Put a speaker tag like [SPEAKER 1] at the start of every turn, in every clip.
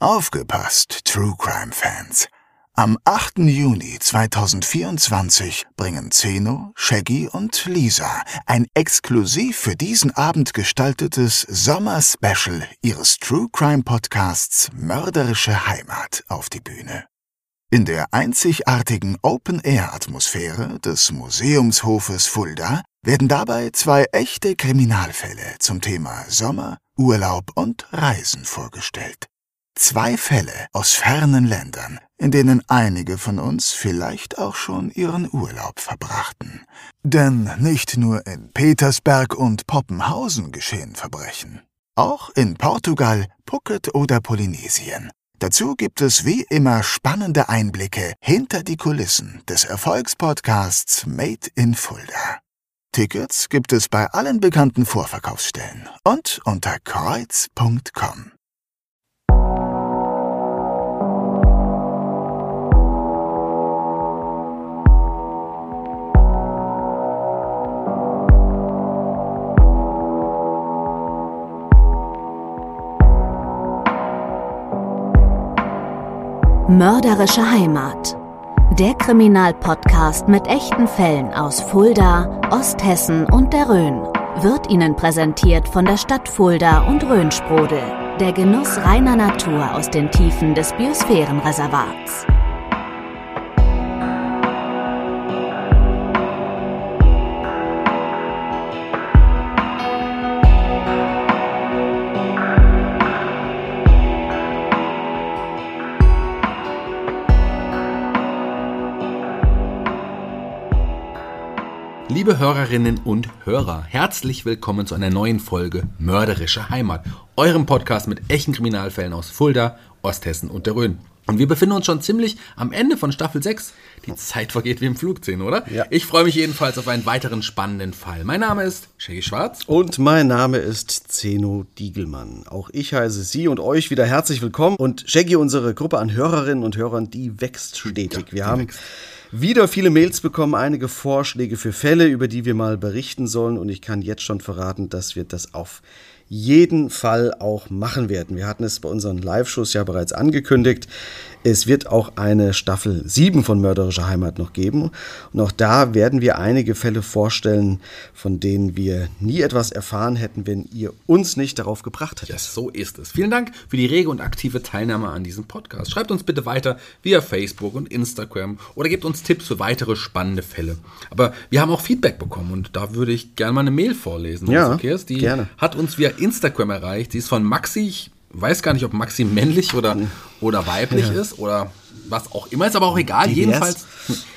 [SPEAKER 1] Aufgepasst, True Crime Fans. Am 8. Juni 2024 bringen Zeno, Shaggy und Lisa ein exklusiv für diesen Abend gestaltetes Sommer-Special ihres True Crime Podcasts Mörderische Heimat auf die Bühne. In der einzigartigen Open-Air-Atmosphäre des Museumshofes Fulda werden dabei zwei echte Kriminalfälle zum Thema Sommer, Urlaub und Reisen vorgestellt. Zwei Fälle aus fernen Ländern, in denen einige von uns vielleicht auch schon ihren Urlaub verbrachten. Denn nicht nur in Petersberg und Poppenhausen geschehen Verbrechen. Auch in Portugal, Phuket oder Polynesien. Dazu gibt es wie immer spannende Einblicke hinter die Kulissen des Erfolgspodcasts Made in Fulda. Tickets gibt es bei allen bekannten Vorverkaufsstellen und unter kreuz.com.
[SPEAKER 2] Mörderische Heimat. Der Kriminalpodcast mit echten Fällen aus Fulda, Osthessen und der Rhön wird Ihnen präsentiert von der Stadt Fulda und Rhönsprudel. Der Genuss reiner Natur aus den Tiefen des Biosphärenreservats.
[SPEAKER 3] Liebe Hörerinnen und Hörer, herzlich willkommen zu einer neuen Folge Mörderische Heimat, eurem Podcast mit echten Kriminalfällen aus Fulda, Osthessen und der Rhön. Und wir befinden uns schon ziemlich am Ende von Staffel 6. Die Zeit vergeht wie im Flug, oder?
[SPEAKER 4] Ja.
[SPEAKER 3] Ich freue mich jedenfalls auf einen weiteren spannenden Fall. Mein Name ist Shaggy Schwarz.
[SPEAKER 4] Und mein Name ist Zeno Diegelmann. Auch ich heiße Sie und euch wieder herzlich willkommen. Und Shaggy, unsere Gruppe an Hörerinnen und Hörern, die wächst stetig. Wir haben
[SPEAKER 3] wächst.
[SPEAKER 4] Wieder viele Mails bekommen, einige Vorschläge für Fälle, über die wir mal berichten sollen. Und ich kann jetzt schon verraten, dass wir das auf jeden Fall auch machen werden. Wir hatten es bei unseren Live-Shows ja bereits angekündigt. Es wird auch eine Staffel 7 von Mörderische Heimat noch geben. Und auch da werden wir einige Fälle vorstellen, von denen wir nie etwas erfahren hätten, wenn ihr uns nicht darauf gebracht hättet.
[SPEAKER 3] Ja, so ist es. Vielen Dank für die rege und aktive Teilnahme an diesem Podcast. Schreibt uns bitte weiter via Facebook und Instagram oder gebt uns Tipps für weitere spannende Fälle. Aber wir haben auch Feedback bekommen und da würde ich gerne mal eine Mail vorlesen.
[SPEAKER 4] Ja,
[SPEAKER 3] ist. Die
[SPEAKER 4] gerne.
[SPEAKER 3] hat uns via Instagram erreicht. Die ist von Maxi. Ich weiß gar nicht, ob Maxi männlich oder, oder weiblich ist oder was auch immer. Ist aber auch egal. Jedenfalls,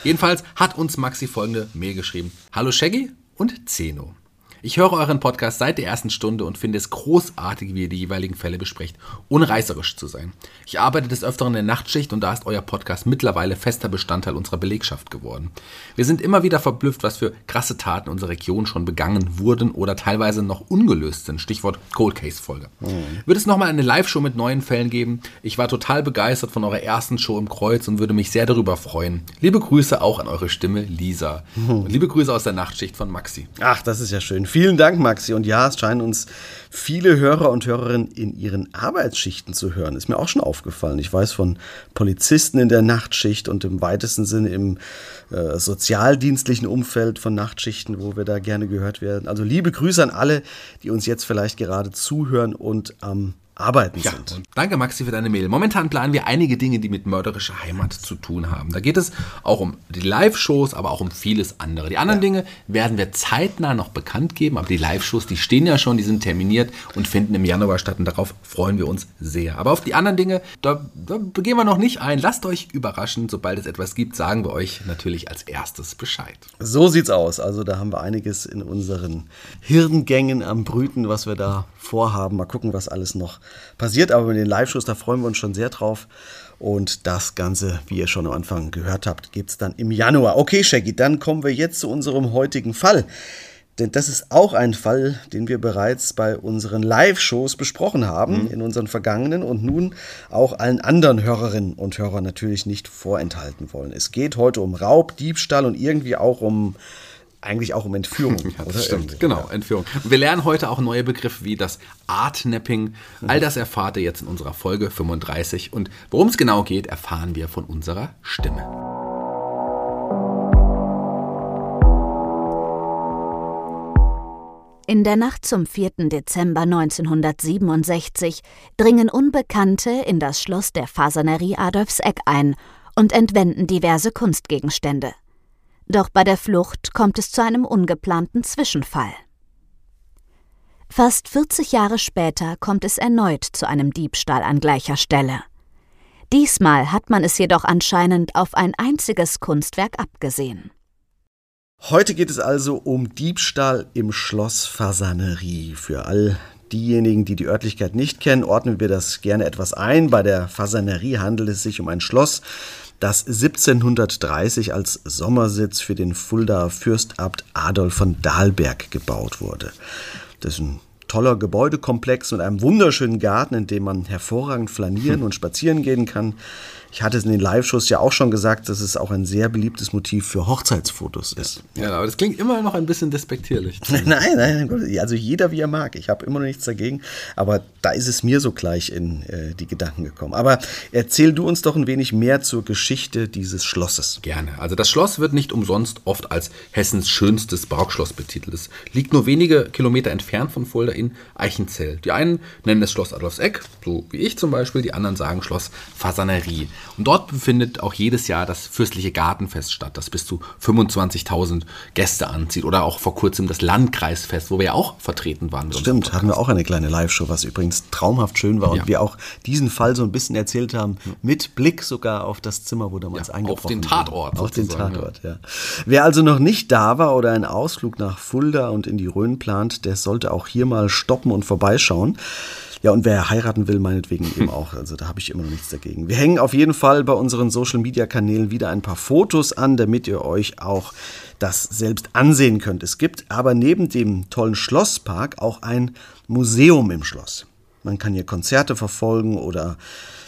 [SPEAKER 3] jedenfalls hat uns Maxi folgende Mail geschrieben. Hallo Shaggy und Zeno. Ich höre euren Podcast seit der ersten Stunde und finde es großartig, wie ihr die jeweiligen Fälle besprecht, ohne reißerisch zu sein. Ich arbeite des Öfteren in der Nachtschicht und da ist euer Podcast mittlerweile fester Bestandteil unserer Belegschaft geworden. Wir sind immer wieder verblüfft, was für krasse Taten unserer Region schon begangen wurden oder teilweise noch ungelöst sind. Stichwort Cold Case Folge. Wird es nochmal eine Live-Show mit neuen Fällen geben? Ich war total begeistert von eurer ersten Show im Kreuz und würde mich sehr darüber freuen. Liebe Grüße auch an eure Stimme, Lisa. Und liebe Grüße aus der Nachtschicht von Maxi.
[SPEAKER 4] Ach, das ist ja schön. Vielen Dank, Maxi. Und ja, es scheinen uns viele Hörer und Hörerinnen in ihren Arbeitsschichten zu hören. Ist mir auch schon aufgefallen. Ich weiß von Polizisten in der Nachtschicht und im weitesten Sinne im äh, sozialdienstlichen Umfeld von Nachtschichten, wo wir da gerne gehört werden. Also liebe Grüße an alle, die uns jetzt vielleicht gerade zuhören und am Arbeiten
[SPEAKER 3] Ja,
[SPEAKER 4] sind.
[SPEAKER 3] danke Maxi für deine Mail. Momentan planen wir einige Dinge, die mit mörderischer Heimat zu tun haben. Da geht es auch um die Live-Shows, aber auch um vieles andere. Die anderen Dinge werden wir zeitnah noch bekannt geben, aber die Live-Shows, die stehen ja schon, die sind terminiert und finden im Januar statt und darauf freuen wir uns sehr. Aber auf die anderen Dinge, da, da gehen wir noch nicht ein. Lasst euch überraschen. Sobald es etwas gibt, sagen wir euch natürlich als erstes Bescheid.
[SPEAKER 4] So sieht's aus. Also da haben wir einiges in unseren Hirngängen am Brüten, was wir da vorhaben. Mal gucken, was alles noch passiert. Aber mit den Live-Shows, da freuen wir uns schon sehr drauf. Und das Ganze, wie ihr schon am Anfang gehört habt, gibt's dann im Januar. Okay, Shaggy, dann kommen wir jetzt zu unserem heutigen Fall. Denn das ist auch ein Fall, den wir bereits bei unseren Live-Shows besprochen haben, in unseren vergangenen und nun auch allen anderen Hörerinnen und Hörern natürlich nicht vorenthalten wollen. Es geht heute um Raub, Diebstahl und irgendwie auch um eigentlich auch um Entführung.
[SPEAKER 3] Ja, das
[SPEAKER 4] oder?
[SPEAKER 3] stimmt,
[SPEAKER 4] Irgendwie.
[SPEAKER 3] genau, Entführung. Und wir lernen heute auch neue Begriffe wie das Artnapping. All das erfahrt ihr jetzt in unserer Folge 35. Und worum es genau geht, erfahren wir von unserer Stimme.
[SPEAKER 2] In der Nacht zum 4. Dezember 1967 dringen Unbekannte in das Schloss der Fasanerie Adolfseck ein und entwenden diverse Kunstgegenstände. Doch bei der Flucht kommt es zu einem ungeplanten Zwischenfall. Fast 40 Jahre später kommt es erneut zu einem Diebstahl an gleicher Stelle. Diesmal hat man es jedoch anscheinend auf ein einziges Kunstwerk abgesehen.
[SPEAKER 4] Heute geht es also um Diebstahl im Schloss Fasanerie. Für all diejenigen, die die Örtlichkeit nicht kennen, ordnen wir das gerne etwas ein. Bei der Fasanerie handelt es sich um ein Schloss, das 1730 als Sommersitz für den Fuldaer Fürstabt Adolf von Dahlberg gebaut wurde. Das ist ein toller Gebäudekomplex mit einem wunderschönen Garten, in dem man hervorragend flanieren und spazieren gehen kann. Ich hatte es in den Live-Shows ja auch schon gesagt, dass es auch ein sehr beliebtes Motiv für Hochzeitsfotos ist.
[SPEAKER 3] Ja, aber das klingt immer noch ein bisschen despektierlich.
[SPEAKER 4] Nein, nein, also jeder wie er mag. Ich habe immer noch nichts dagegen, aber da ist es mir so gleich in äh, die Gedanken gekommen. Aber erzähl du uns doch ein wenig mehr zur Geschichte dieses Schlosses.
[SPEAKER 3] Gerne. Also das Schloss wird nicht umsonst oft als Hessens schönstes Barockschloss betitelt. Es liegt nur wenige Kilometer entfernt von Fulda in Eichenzell. Die einen nennen es Schloss Adolfseck, so wie ich zum Beispiel, die anderen sagen Schloss Fasanerie. Und dort befindet auch jedes Jahr das fürstliche Gartenfest statt, das bis zu 25.000 Gäste anzieht. Oder auch vor kurzem das Landkreisfest, wo wir ja auch vertreten waren.
[SPEAKER 4] Stimmt, hatten wir auch eine kleine Live-Show, was übrigens traumhaft schön war und
[SPEAKER 3] Ja.
[SPEAKER 4] wir auch diesen Fall so ein bisschen erzählt haben, mit Blick sogar auf das Zimmer, wo damals
[SPEAKER 3] Ja,
[SPEAKER 4] eingebrochen
[SPEAKER 3] auf den
[SPEAKER 4] wurde.
[SPEAKER 3] Tatort
[SPEAKER 4] Auf den Tatort, ja. Wer also noch nicht da war oder einen Ausflug nach Fulda und in die Rhön plant, der sollte auch hier mal stoppen und vorbeischauen. Ja, und wer heiraten will, meinetwegen eben auch. Also da habe ich immer noch nichts dagegen. Wir hängen auf jeden Fall bei unseren Social-Media-Kanälen wieder ein paar Fotos an, damit ihr euch auch das selbst ansehen könnt. Es gibt aber neben dem tollen Schlosspark auch ein Museum im Schloss. Man kann hier Konzerte verfolgen oder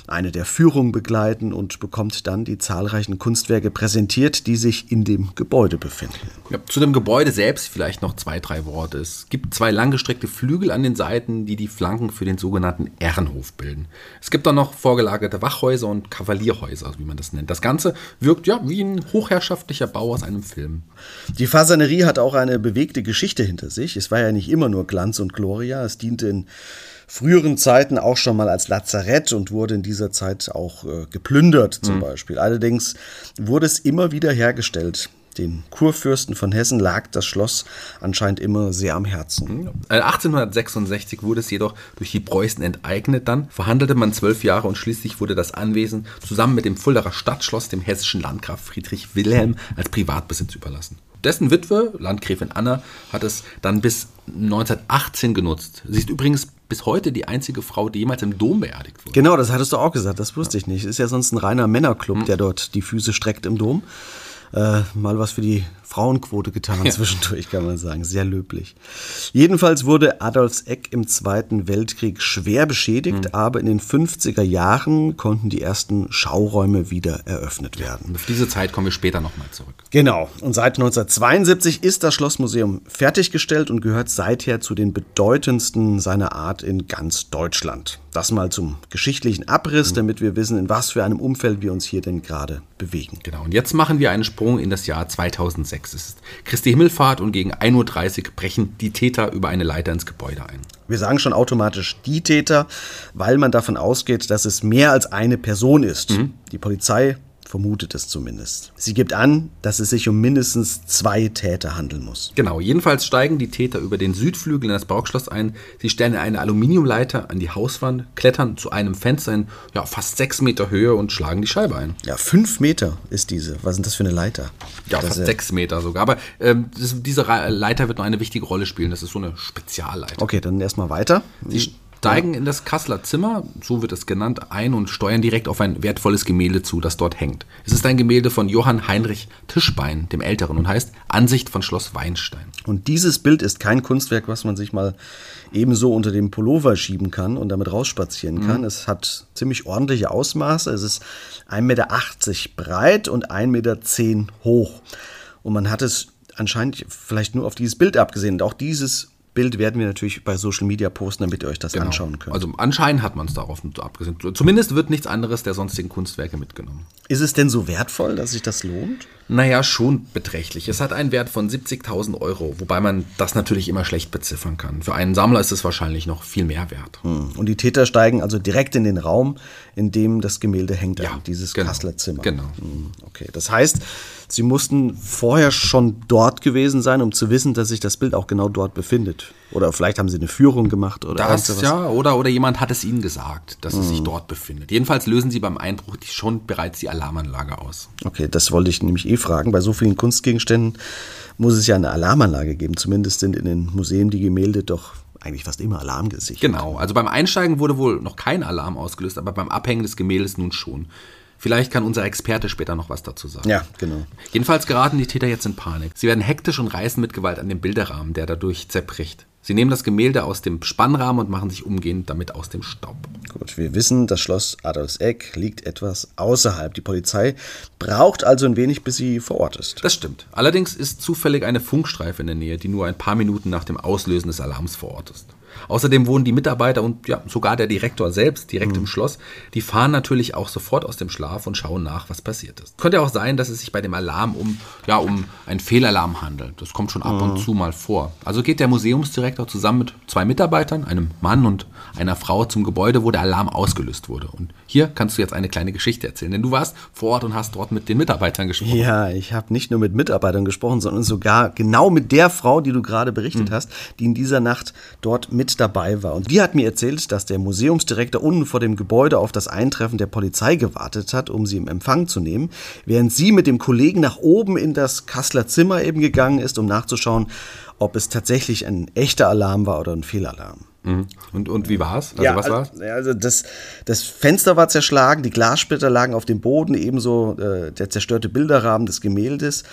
[SPEAKER 4] eine der Führungen begleiten und bekommt dann die zahlreichen Kunstwerke präsentiert, die sich in dem Gebäude befinden.
[SPEAKER 3] Ja, zu dem Gebäude selbst vielleicht noch zwei, drei Worte. Es gibt zwei langgestreckte Flügel an den Seiten, die die Flanken für den sogenannten Ehrenhof bilden. Es gibt dann noch vorgelagerte Wachhäuser und Kavalierhäuser, wie man das nennt. Das Ganze wirkt ja wie ein hochherrschaftlicher Bau aus einem Film.
[SPEAKER 4] Die Fasanerie hat auch eine bewegte Geschichte hinter sich. Es war ja nicht immer nur Glanz und Gloria. Es diente in früheren Zeiten auch schon mal als Lazarett und wurde in dieser Zeit auch äh, geplündert zum Beispiel. Allerdings wurde es immer wieder hergestellt. Den Kurfürsten von Hessen lag das Schloss anscheinend immer sehr am Herzen.
[SPEAKER 3] Äh, 1866 wurde es jedoch durch die Preußen enteignet. Dann verhandelte man zwölf Jahre und schließlich wurde das Anwesen zusammen mit dem Fuldaer Stadtschloss dem hessischen Landgraf Friedrich Wilhelm als Privatbesitz überlassen. Dessen Witwe, Landgräfin Anna, hat es dann bis 1918 genutzt. Sie ist übrigens bis heute die einzige Frau, die jemals im Dom beerdigt wurde.
[SPEAKER 4] Genau, das hattest du auch gesagt, das wusste ich nicht. Ist ja sonst ein reiner Männerclub, der dort die Füße streckt im Dom. Äh, mal was für die Frauenquote getan zwischendurch, kann man sagen. Sehr löblich. Jedenfalls wurde Adolfseck im Zweiten Weltkrieg schwer beschädigt, aber in den 50er Jahren konnten die ersten Schauräume wieder eröffnet werden.
[SPEAKER 3] Und auf diese Zeit kommen wir später nochmal zurück.
[SPEAKER 4] Genau. Und seit 1972 ist das Schlossmuseum fertiggestellt und gehört seither zu den bedeutendsten seiner Art in ganz Deutschland. Das mal zum geschichtlichen Abriss, damit wir wissen, in was für einem Umfeld wir uns hier denn gerade bewegen.
[SPEAKER 3] Genau, und jetzt machen wir einen Sprung in das Jahr 2006. Es ist Christi Himmelfahrt und gegen 1.30 Uhr brechen die Täter über eine Leiter ins Gebäude ein.
[SPEAKER 4] Wir sagen schon automatisch die Täter, weil man davon ausgeht, dass es mehr als eine Person ist. Die Polizei vermutet es zumindest. Sie gibt an, dass es sich um mindestens zwei Täter handeln muss.
[SPEAKER 3] Genau, jedenfalls steigen die Täter über den Südflügel in das Barockschloss ein. Sie stellen eine Aluminiumleiter an die Hauswand, klettern zu einem Fenster in ja, fast sechs Meter Höhe und schlagen die Scheibe ein.
[SPEAKER 4] Ja, fünf Meter ist diese. Was sind das für eine Leiter?
[SPEAKER 3] Ja,
[SPEAKER 4] das
[SPEAKER 3] fast
[SPEAKER 4] ist-
[SPEAKER 3] sechs Meter sogar. Aber ähm, das, diese Leiter wird noch eine wichtige Rolle spielen. Das ist so eine Spezialleiter.
[SPEAKER 4] Okay, dann erstmal weiter.
[SPEAKER 3] Sie steigen in das Kasseler Zimmer, so wird es genannt, ein und steuern direkt auf ein wertvolles Gemälde zu, das dort hängt. Es ist ein Gemälde von Johann Heinrich Tischbein, dem Älteren, und heißt Ansicht von Schloss Weinstein.
[SPEAKER 4] Und dieses Bild ist kein Kunstwerk, was man sich mal ebenso unter dem Pullover schieben kann und damit rausspazieren kann. Es hat ziemlich ordentliche Ausmaße. Es ist 1,80 Meter breit und 1,10 Meter hoch. Und man hat es anscheinend vielleicht nur auf dieses Bild abgesehen. Und auch dieses Bild werden wir natürlich bei Social Media posten, damit ihr euch das anschauen könnt.
[SPEAKER 3] Also anscheinend hat man es darauf abgesehen. Zumindest wird nichts anderes der sonstigen Kunstwerke mitgenommen.
[SPEAKER 4] Ist es denn so wertvoll, dass sich das lohnt?
[SPEAKER 3] Naja, schon beträchtlich. Es hat einen Wert von 70.000 Euro, wobei man das natürlich immer schlecht beziffern kann. Für einen Sammler ist es wahrscheinlich noch viel mehr wert.
[SPEAKER 4] Hm. Und die Täter steigen also direkt in den Raum, in dem das Gemälde hängt,
[SPEAKER 3] Ja,
[SPEAKER 4] dieses
[SPEAKER 3] genau,
[SPEAKER 4] Kasseler Zimmer.
[SPEAKER 3] genau.
[SPEAKER 4] Hm, Okay, das heißt, sie mussten vorher schon dort gewesen sein, um zu wissen, dass sich das Bild auch genau dort befindet. Oder vielleicht haben sie eine Führung gemacht oder
[SPEAKER 3] Das, ja, oder, oder jemand hat es ihnen gesagt, dass es sich dort befindet. Jedenfalls lösen sie beim Einbruch die- schon bereits die Alarmanlage aus.
[SPEAKER 4] Okay, das wollte ich nämlich eh fragen. Bei so vielen Kunstgegenständen muss es ja eine Alarmanlage geben. Zumindest sind in den Museen die Gemälde doch eigentlich fast immer alarmgesichert.
[SPEAKER 3] Genau, also beim Einsteigen wurde wohl noch kein Alarm ausgelöst, aber beim Abhängen des Gemäldes nun schon. Vielleicht kann unser Experte später noch was dazu sagen.
[SPEAKER 4] Ja, genau.
[SPEAKER 3] Jedenfalls geraten die Täter jetzt in Panik. Sie werden hektisch und reißen mit Gewalt an den Bilderrahmen, der dadurch zerbricht. Sie nehmen das Gemälde aus dem Spannrahmen und machen sich umgehend damit aus dem Staub.
[SPEAKER 4] Gut, wir wissen, das Schloss Adolfseck liegt etwas außerhalb. Die Polizei braucht also ein wenig, bis sie vor Ort ist.
[SPEAKER 3] Das stimmt. Allerdings ist zufällig eine Funkstreife in der Nähe, die nur ein paar Minuten nach dem Auslösen des Alarms vor Ort ist. Außerdem wohnen die Mitarbeiter und ja, sogar der Direktor selbst direkt im Schloss. Die fahren natürlich auch sofort aus dem Schlaf und schauen nach, was passiert ist. Könnte auch sein, dass es sich bei dem Alarm um, ja, um einen Fehlalarm handelt. Das kommt schon ab und zu mal vor. Also geht der Museumsdirektor zusammen mit zwei Mitarbeitern, einem Mann und einer Frau zum Gebäude, wo der Alarm ausgelöst wurde. Und hier kannst du jetzt eine kleine Geschichte erzählen, denn du warst vor Ort und hast dort mit den Mitarbeitern gesprochen.
[SPEAKER 4] Ja, ich habe nicht nur mit Mitarbeitern gesprochen, sondern sogar genau mit der Frau, die du gerade berichtet hast, die in dieser Nacht dort mit dabei war. Und die hat mir erzählt, dass der Museumsdirektor unten vor dem Gebäude auf das Eintreffen der Polizei gewartet hat, um sie im Empfang zu nehmen, während sie mit dem Kollegen nach oben in das Kasseler Zimmer eben gegangen ist, um nachzuschauen, ob es tatsächlich ein echter Alarm war oder ein Fehlalarm.
[SPEAKER 3] Und, und wie war's? Also was war's?
[SPEAKER 4] also, ja, also das, das Fenster war zerschlagen, die Glassplitter lagen auf dem Boden, ebenso äh, der zerstörte Bilderrahmen des Gemäldes.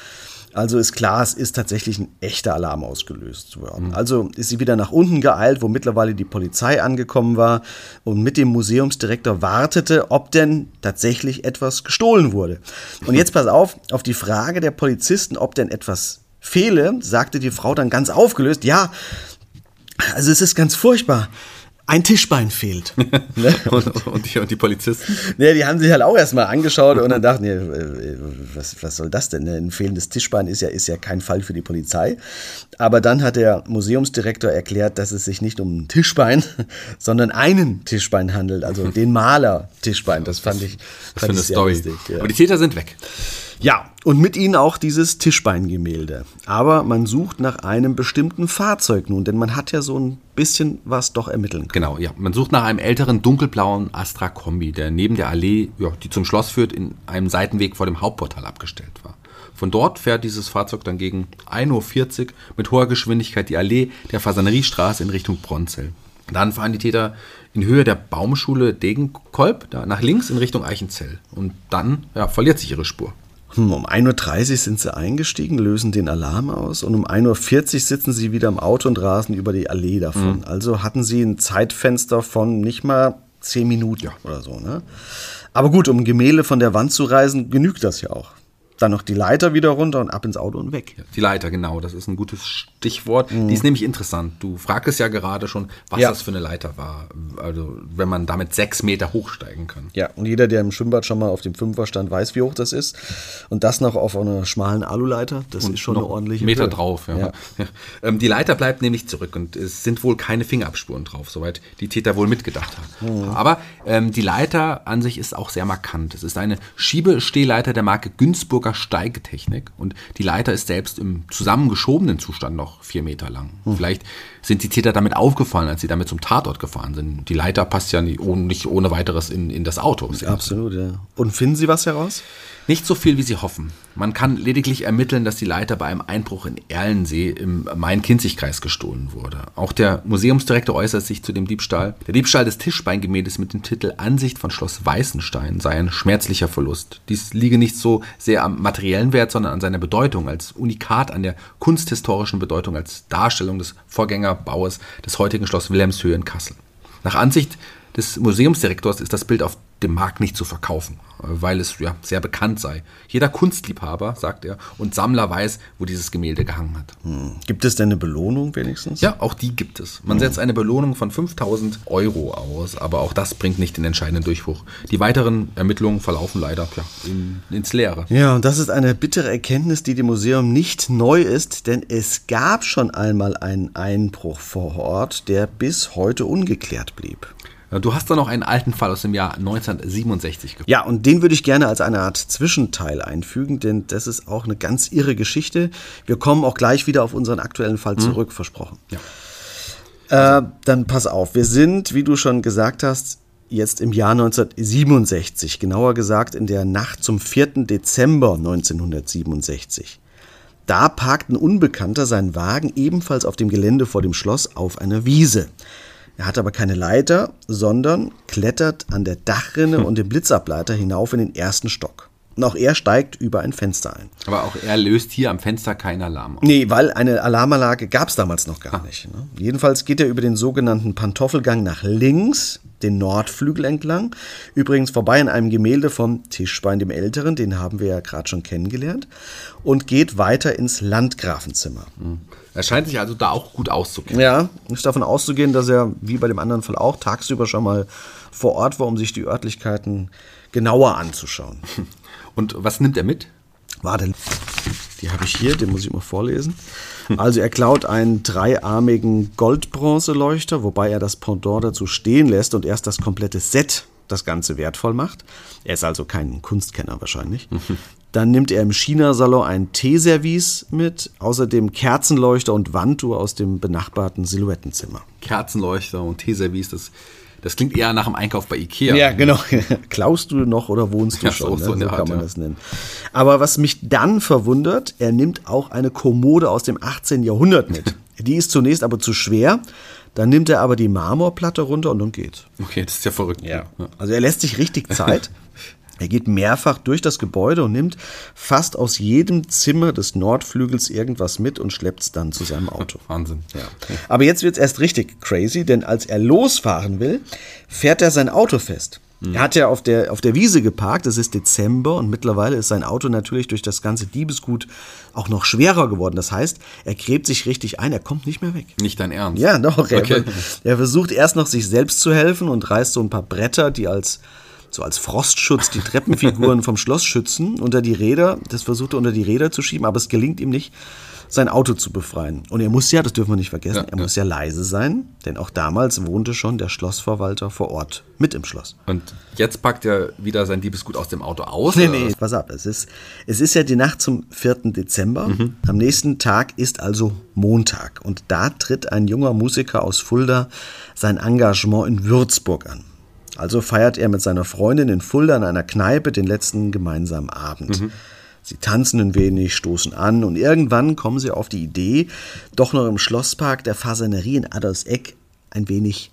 [SPEAKER 4] Also ist klar, es ist tatsächlich ein echter Alarm ausgelöst worden. Also ist sie wieder nach unten geeilt, wo mittlerweile die Polizei angekommen war und mit dem Museumsdirektor wartete, ob denn tatsächlich etwas gestohlen wurde. Und jetzt pass auf, auf die Frage der Polizisten, ob denn etwas fehle, sagte die Frau dann ganz aufgelöst, ja, also es ist ganz furchtbar. Ein Tischbein fehlt. ne?
[SPEAKER 3] Und, und, die, und die Polizisten?
[SPEAKER 4] Ja, die haben sich halt auch erstmal angeschaut und dann dachten, ja, äh, was, was soll das denn? Ein fehlendes Tischbein ist ja, ist ja kein Fall für die Polizei. Aber dann hat der Museumsdirektor erklärt, dass es sich nicht um ein Tischbein, sondern einen Tischbein handelt, also den Maler Tischbein. Das fand ich,
[SPEAKER 3] Was
[SPEAKER 4] fand
[SPEAKER 3] für eine
[SPEAKER 4] ich sehr
[SPEAKER 3] Story.
[SPEAKER 4] lustig, ja.
[SPEAKER 3] Aber die Täter sind weg.
[SPEAKER 4] Ja, und mit ihnen auch dieses Tischbeingemälde. Aber man sucht nach einem bestimmten Fahrzeug nun, denn man hat ja so ein bisschen was doch ermitteln können.
[SPEAKER 3] Genau, ja. Man sucht nach einem älteren dunkelblauen Astra Kombi, der neben der Allee, ja, die zum Schloss führt, in einem Seitenweg vor dem Hauptportal abgestellt war. Von dort fährt dieses Fahrzeug dann gegen 1.40 Uhr mit hoher Geschwindigkeit die Allee der Fasaneriestraße in Richtung Bronzell. Dann fahren die Täter in Höhe der Baumschule Degenkolb nach links in Richtung Eichenzell. Und dann ja, verliert sich ihre Spur.
[SPEAKER 4] Hm, Um 1.30 Uhr sind sie eingestiegen, lösen den Alarm aus und um 1.40 Uhr sitzen sie wieder im Auto und rasen über die Allee davon. Also hatten sie ein Zeitfenster von nicht mal 10 Minuten oder so. Ne? Aber gut, um Gemälde von der Wand zu reisen, genügt das ja auch. Dann noch die Leiter wieder runter und ab ins Auto und weg.
[SPEAKER 3] Die Leiter, genau, das ist ein gutes Stichwort. Die ist nämlich interessant. Du fragtest ja gerade schon, was
[SPEAKER 4] Ja.
[SPEAKER 3] das für eine Leiter war. Also, wenn man damit sechs Meter hochsteigen kann.
[SPEAKER 4] Ja, und jeder, der im Schwimmbad schon mal auf dem Fünfer stand, weiß, wie hoch das ist. Und das noch auf einer schmalen Aluleiter, das ist schon eine ordentliche
[SPEAKER 3] Meter
[SPEAKER 4] Höhe.
[SPEAKER 3] drauf. Ja.
[SPEAKER 4] Ja.
[SPEAKER 3] Ja. Ähm, die Leiter bleibt nämlich zurück und es sind wohl keine Fingerabspuren drauf, soweit die Täter wohl mitgedacht haben.
[SPEAKER 4] Mhm.
[SPEAKER 3] Aber ähm, die Leiter an sich ist auch sehr markant. Es ist eine Schiebestehleiter der Marke Günzburger Steigetechnik und die Leiter ist selbst im zusammengeschobenen Zustand noch vier Meter lang.
[SPEAKER 4] Mhm.
[SPEAKER 3] Vielleicht sind die Täter damit aufgefallen, als sie damit zum Tatort gefahren sind. Die Leiter passt ja nicht ohne, nicht ohne weiteres in, in das Auto.
[SPEAKER 4] Absolut, ja. Und finden Sie was heraus?
[SPEAKER 3] Nicht so viel, wie sie hoffen. Man kann lediglich ermitteln, dass die Leiter bei einem Einbruch in Erlensee im Main-Kinzig-Kreis gestohlen wurde. Auch der Museumsdirektor äußert sich zu dem Diebstahl. Der Diebstahl des Tischbeingemäldes mit dem Titel Ansicht von Schloss Weißenstein sei ein schmerzlicher Verlust. Dies liege nicht so sehr am materiellen Wert, sondern an seiner Bedeutung als Unikat, an der kunsthistorischen Bedeutung als Darstellung des Vorgängerbaues des heutigen Schloss Wilhelmshöhe in Kassel. Nach Ansicht des Museumsdirektors ist das Bild auf dem Markt nicht zu verkaufen, weil es ja sehr bekannt sei. Jeder Kunstliebhaber, sagt er, und Sammler weiß, wo dieses Gemälde gehangen hat.
[SPEAKER 4] Gibt es denn eine Belohnung wenigstens?
[SPEAKER 3] Ja, auch die gibt es. Man setzt eine Belohnung von 5000 Euro aus, aber auch das bringt nicht den entscheidenden Durchbruch. Die weiteren Ermittlungen verlaufen leider ja, in, ins Leere.
[SPEAKER 4] Ja, und das ist eine bittere Erkenntnis, die dem Museum nicht neu ist, denn es gab schon einmal einen Einbruch vor Ort, der bis heute ungeklärt blieb.
[SPEAKER 3] Du hast da noch einen alten Fall aus dem Jahr 1967 gefunden.
[SPEAKER 4] Ja, und den würde ich gerne als eine Art Zwischenteil einfügen, denn das ist auch eine ganz irre Geschichte. Wir kommen auch gleich wieder auf unseren aktuellen Fall zurück, versprochen.
[SPEAKER 3] Ja.
[SPEAKER 4] Äh, dann pass auf, wir sind, wie du schon gesagt hast, jetzt im Jahr 1967, genauer gesagt in der Nacht zum 4. Dezember 1967. Da parkt ein Unbekannter seinen Wagen ebenfalls auf dem Gelände vor dem Schloss auf einer Wiese. Er hat aber keine Leiter, sondern klettert an der Dachrinne und dem Blitzableiter hinauf in den ersten Stock. Und auch er steigt über ein Fenster ein.
[SPEAKER 3] Aber auch er löst hier am Fenster keinen Alarm aus.
[SPEAKER 4] Nee, weil eine Alarmanlage gab es damals noch gar nicht. Ne? Jedenfalls geht er über den sogenannten Pantoffelgang nach links, den Nordflügel entlang. Übrigens vorbei an einem Gemälde vom Tischbein dem Älteren, den haben wir ja gerade schon kennengelernt. Und geht weiter ins Landgrafenzimmer.
[SPEAKER 3] Er scheint sich also da auch gut auszukennen.
[SPEAKER 4] Ja, ist davon auszugehen, dass er, wie bei dem anderen Fall auch, tagsüber schon mal vor Ort war, um sich die Örtlichkeiten genauer anzuschauen.
[SPEAKER 3] Und was nimmt er mit?
[SPEAKER 4] Warte, die habe ich hier, den muss ich mal vorlesen. Also er klaut einen dreiarmigen Goldbronzeleuchter, wobei er das Pendant dazu stehen lässt und erst das komplette Set das Ganze wertvoll macht. Er ist also kein Kunstkenner wahrscheinlich. Dann nimmt er im China-Salon ein Teeservice mit, außerdem Kerzenleuchter und Wandtuch aus dem benachbarten Silhouettenzimmer.
[SPEAKER 3] Kerzenleuchter und Teeservice, das, das klingt eher nach dem Einkauf bei Ikea.
[SPEAKER 4] genau. Klaust du noch oder wohnst du
[SPEAKER 3] Ja,
[SPEAKER 4] schon?
[SPEAKER 3] so-
[SPEAKER 4] ne? so
[SPEAKER 3] Art,
[SPEAKER 4] kann man
[SPEAKER 3] ja.
[SPEAKER 4] das nennen. Aber was mich dann verwundert, er nimmt auch eine Kommode aus dem 18. Jahrhundert mit. Die ist zunächst aber zu schwer. Dann nimmt er aber die Marmorplatte runter und dann geht's.
[SPEAKER 3] Okay, das ist ja verrückt.
[SPEAKER 4] Also er lässt sich richtig Zeit. Er geht mehrfach durch das Gebäude und nimmt fast aus jedem Zimmer des Nordflügels irgendwas mit und schleppt es dann zu seinem Auto.
[SPEAKER 3] Wahnsinn.
[SPEAKER 4] Aber jetzt wird's erst richtig crazy, denn als er losfahren will, fährt er sein Auto fest. Er hat ja auf der, auf der Wiese geparkt, es ist Dezember und mittlerweile ist sein Auto natürlich durch das ganze Diebesgut auch noch schwerer geworden. Das heißt, er gräbt sich richtig ein, er kommt nicht mehr weg.
[SPEAKER 3] Nicht dein Ernst.
[SPEAKER 4] Ja, doch. Er,
[SPEAKER 3] Okay.
[SPEAKER 4] er versucht erst noch sich selbst zu helfen und reißt so ein paar Bretter, die als so als Frostschutz die Treppenfiguren vom Schloss schützen, unter die Räder. Das versucht er unter die Räder zu schieben, aber es gelingt ihm nicht, sein Auto zu befreien. Und er muss ja, das dürfen wir nicht vergessen,
[SPEAKER 3] Ja,
[SPEAKER 4] er
[SPEAKER 3] ja.
[SPEAKER 4] muss ja leise sein, denn auch damals wohnte schon der Schlossverwalter vor Ort mit im Schloss.
[SPEAKER 3] Und jetzt packt er wieder sein Diebesgut aus dem Auto aus.
[SPEAKER 4] Nee, nee, pass auf. Es ist, es ist ja die Nacht zum 4. Dezember. Am nächsten Tag ist also Montag. Und da tritt ein junger Musiker aus Fulda sein Engagement in Würzburg an. Also feiert er mit seiner Freundin in Fulda in einer Kneipe den letzten gemeinsamen Abend. Sie tanzen ein wenig, stoßen an und irgendwann kommen sie auf die Idee, doch noch im Schlosspark der Fasanerie in Adolfseck ein wenig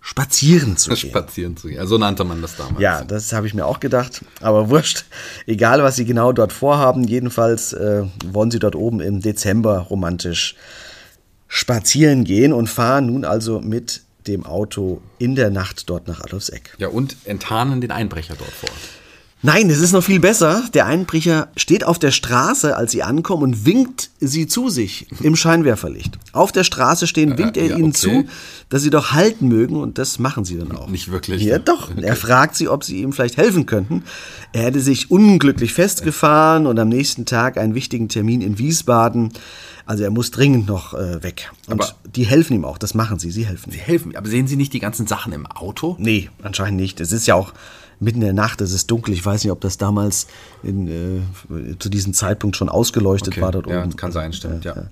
[SPEAKER 4] spazieren zu gehen.
[SPEAKER 3] Spazieren zu gehen. Also so nannte man das damals.
[SPEAKER 4] Ja, das habe ich mir auch gedacht. Aber wurscht, egal was sie genau dort vorhaben, jedenfalls äh, wollen sie dort oben im Dezember romantisch spazieren gehen und fahren nun also mit dem Auto in der Nacht dort nach Adolfseck.
[SPEAKER 3] Ja, und enttarnen den Einbrecher dort vor Ort.
[SPEAKER 4] Nein, es ist noch viel besser. Der Einbrecher steht auf der Straße, als sie ankommen und winkt sie zu sich im Scheinwerferlicht. Auf der Straße stehen, winkt er
[SPEAKER 3] ja,
[SPEAKER 4] ihnen
[SPEAKER 3] okay.
[SPEAKER 4] zu, dass sie doch halten mögen und das machen sie dann auch.
[SPEAKER 3] Nicht wirklich.
[SPEAKER 4] Ja, doch. Er fragt sie, ob sie ihm vielleicht helfen könnten. Er hätte sich unglücklich festgefahren und am nächsten Tag einen wichtigen Termin in Wiesbaden. Also er muss dringend noch äh, weg. Und
[SPEAKER 3] Aber-
[SPEAKER 4] die helfen ihm auch. Das machen sie. Sie helfen.
[SPEAKER 3] Sie helfen. Aber sehen Sie nicht die ganzen Sachen im Auto?
[SPEAKER 4] Nee, anscheinend nicht. Es ist ja auch mitten in der Nacht, es ist dunkel. Ich weiß nicht, ob das damals in, äh, zu diesem Zeitpunkt schon ausgeleuchtet war dort
[SPEAKER 3] ja,
[SPEAKER 4] oben.
[SPEAKER 3] kann sein, stimmt, ja. ja.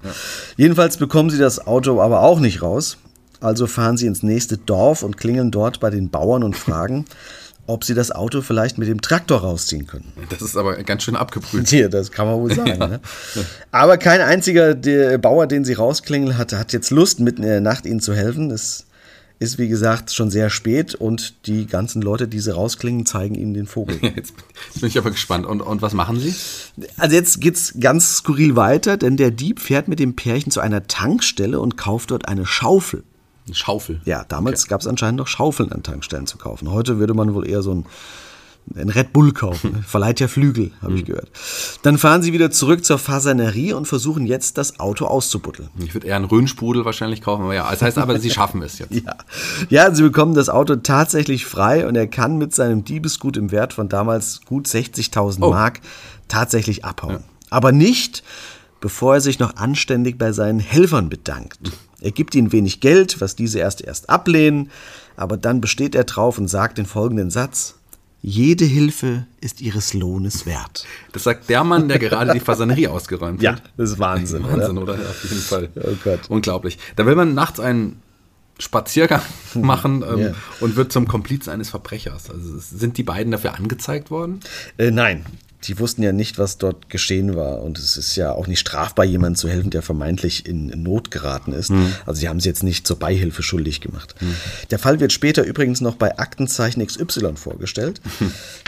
[SPEAKER 4] Jedenfalls bekommen sie das Auto aber auch nicht raus. Also fahren sie ins nächste Dorf und klingeln dort bei den Bauern und fragen, ob sie das Auto vielleicht mit dem Traktor rausziehen können.
[SPEAKER 3] Das ist aber ganz schön abgebrüht.
[SPEAKER 4] Hier, das kann man wohl sagen. Ne? Aber kein einziger der Bauer, den sie rausklingeln hatte, hat jetzt Lust, mitten in der Nacht ihnen zu helfen. Es ist, wie gesagt, schon sehr spät und die ganzen Leute, die sie rausklingen, zeigen ihnen den Vogel.
[SPEAKER 3] Jetzt, jetzt bin ich aber gespannt. Und, und was machen Sie?
[SPEAKER 4] Also jetzt geht's ganz skurril weiter, denn der Dieb fährt mit dem Pärchen zu einer Tankstelle und kauft dort eine Schaufel.
[SPEAKER 3] Eine Schaufel.
[SPEAKER 4] Ja, damals gab es anscheinend noch Schaufeln an Tankstellen zu kaufen. Heute würde man wohl eher so ein, ein Red Bull kaufen. Verleiht ja Flügel, habe ich gehört. Dann fahren sie wieder zurück zur Fasanerie und versuchen jetzt das Auto auszubuddeln.
[SPEAKER 3] Ich würde eher einen Röhnsprudel wahrscheinlich kaufen, aber ja, das heißt aber, sie schaffen es jetzt.
[SPEAKER 4] Ja. ja, sie bekommen das Auto tatsächlich frei und er kann mit seinem Diebesgut im Wert von damals gut 60.000
[SPEAKER 3] Oh.
[SPEAKER 4] Mark tatsächlich abhauen. Aber nicht, bevor er sich noch anständig bei seinen Helfern bedankt. Er gibt ihnen wenig Geld, was diese erst erst ablehnen, aber dann besteht er drauf und sagt den folgenden Satz. Jede Hilfe ist ihres Lohnes wert.
[SPEAKER 3] Das sagt der Mann, der gerade die Fasanerie ausgeräumt
[SPEAKER 4] Ja,
[SPEAKER 3] hat.
[SPEAKER 4] das ist Wahnsinn.
[SPEAKER 3] Wahnsinn, oder? Ja, auf jeden Fall.
[SPEAKER 4] Oh Gott.
[SPEAKER 3] Unglaublich. Da will man nachts einen Spaziergang machen ähm,
[SPEAKER 4] Ja.
[SPEAKER 3] und wird zum Komplizen eines Verbrechers. Also sind die beiden dafür angezeigt worden?
[SPEAKER 4] Äh, nein, die wussten ja nicht, was dort geschehen war. Und es ist ja auch nicht strafbar, jemandem zu helfen, der vermeintlich in Not geraten ist. Also sie haben sie jetzt nicht zur Beihilfe schuldig gemacht. Der Fall wird später übrigens noch bei Aktenzeichen XY vorgestellt.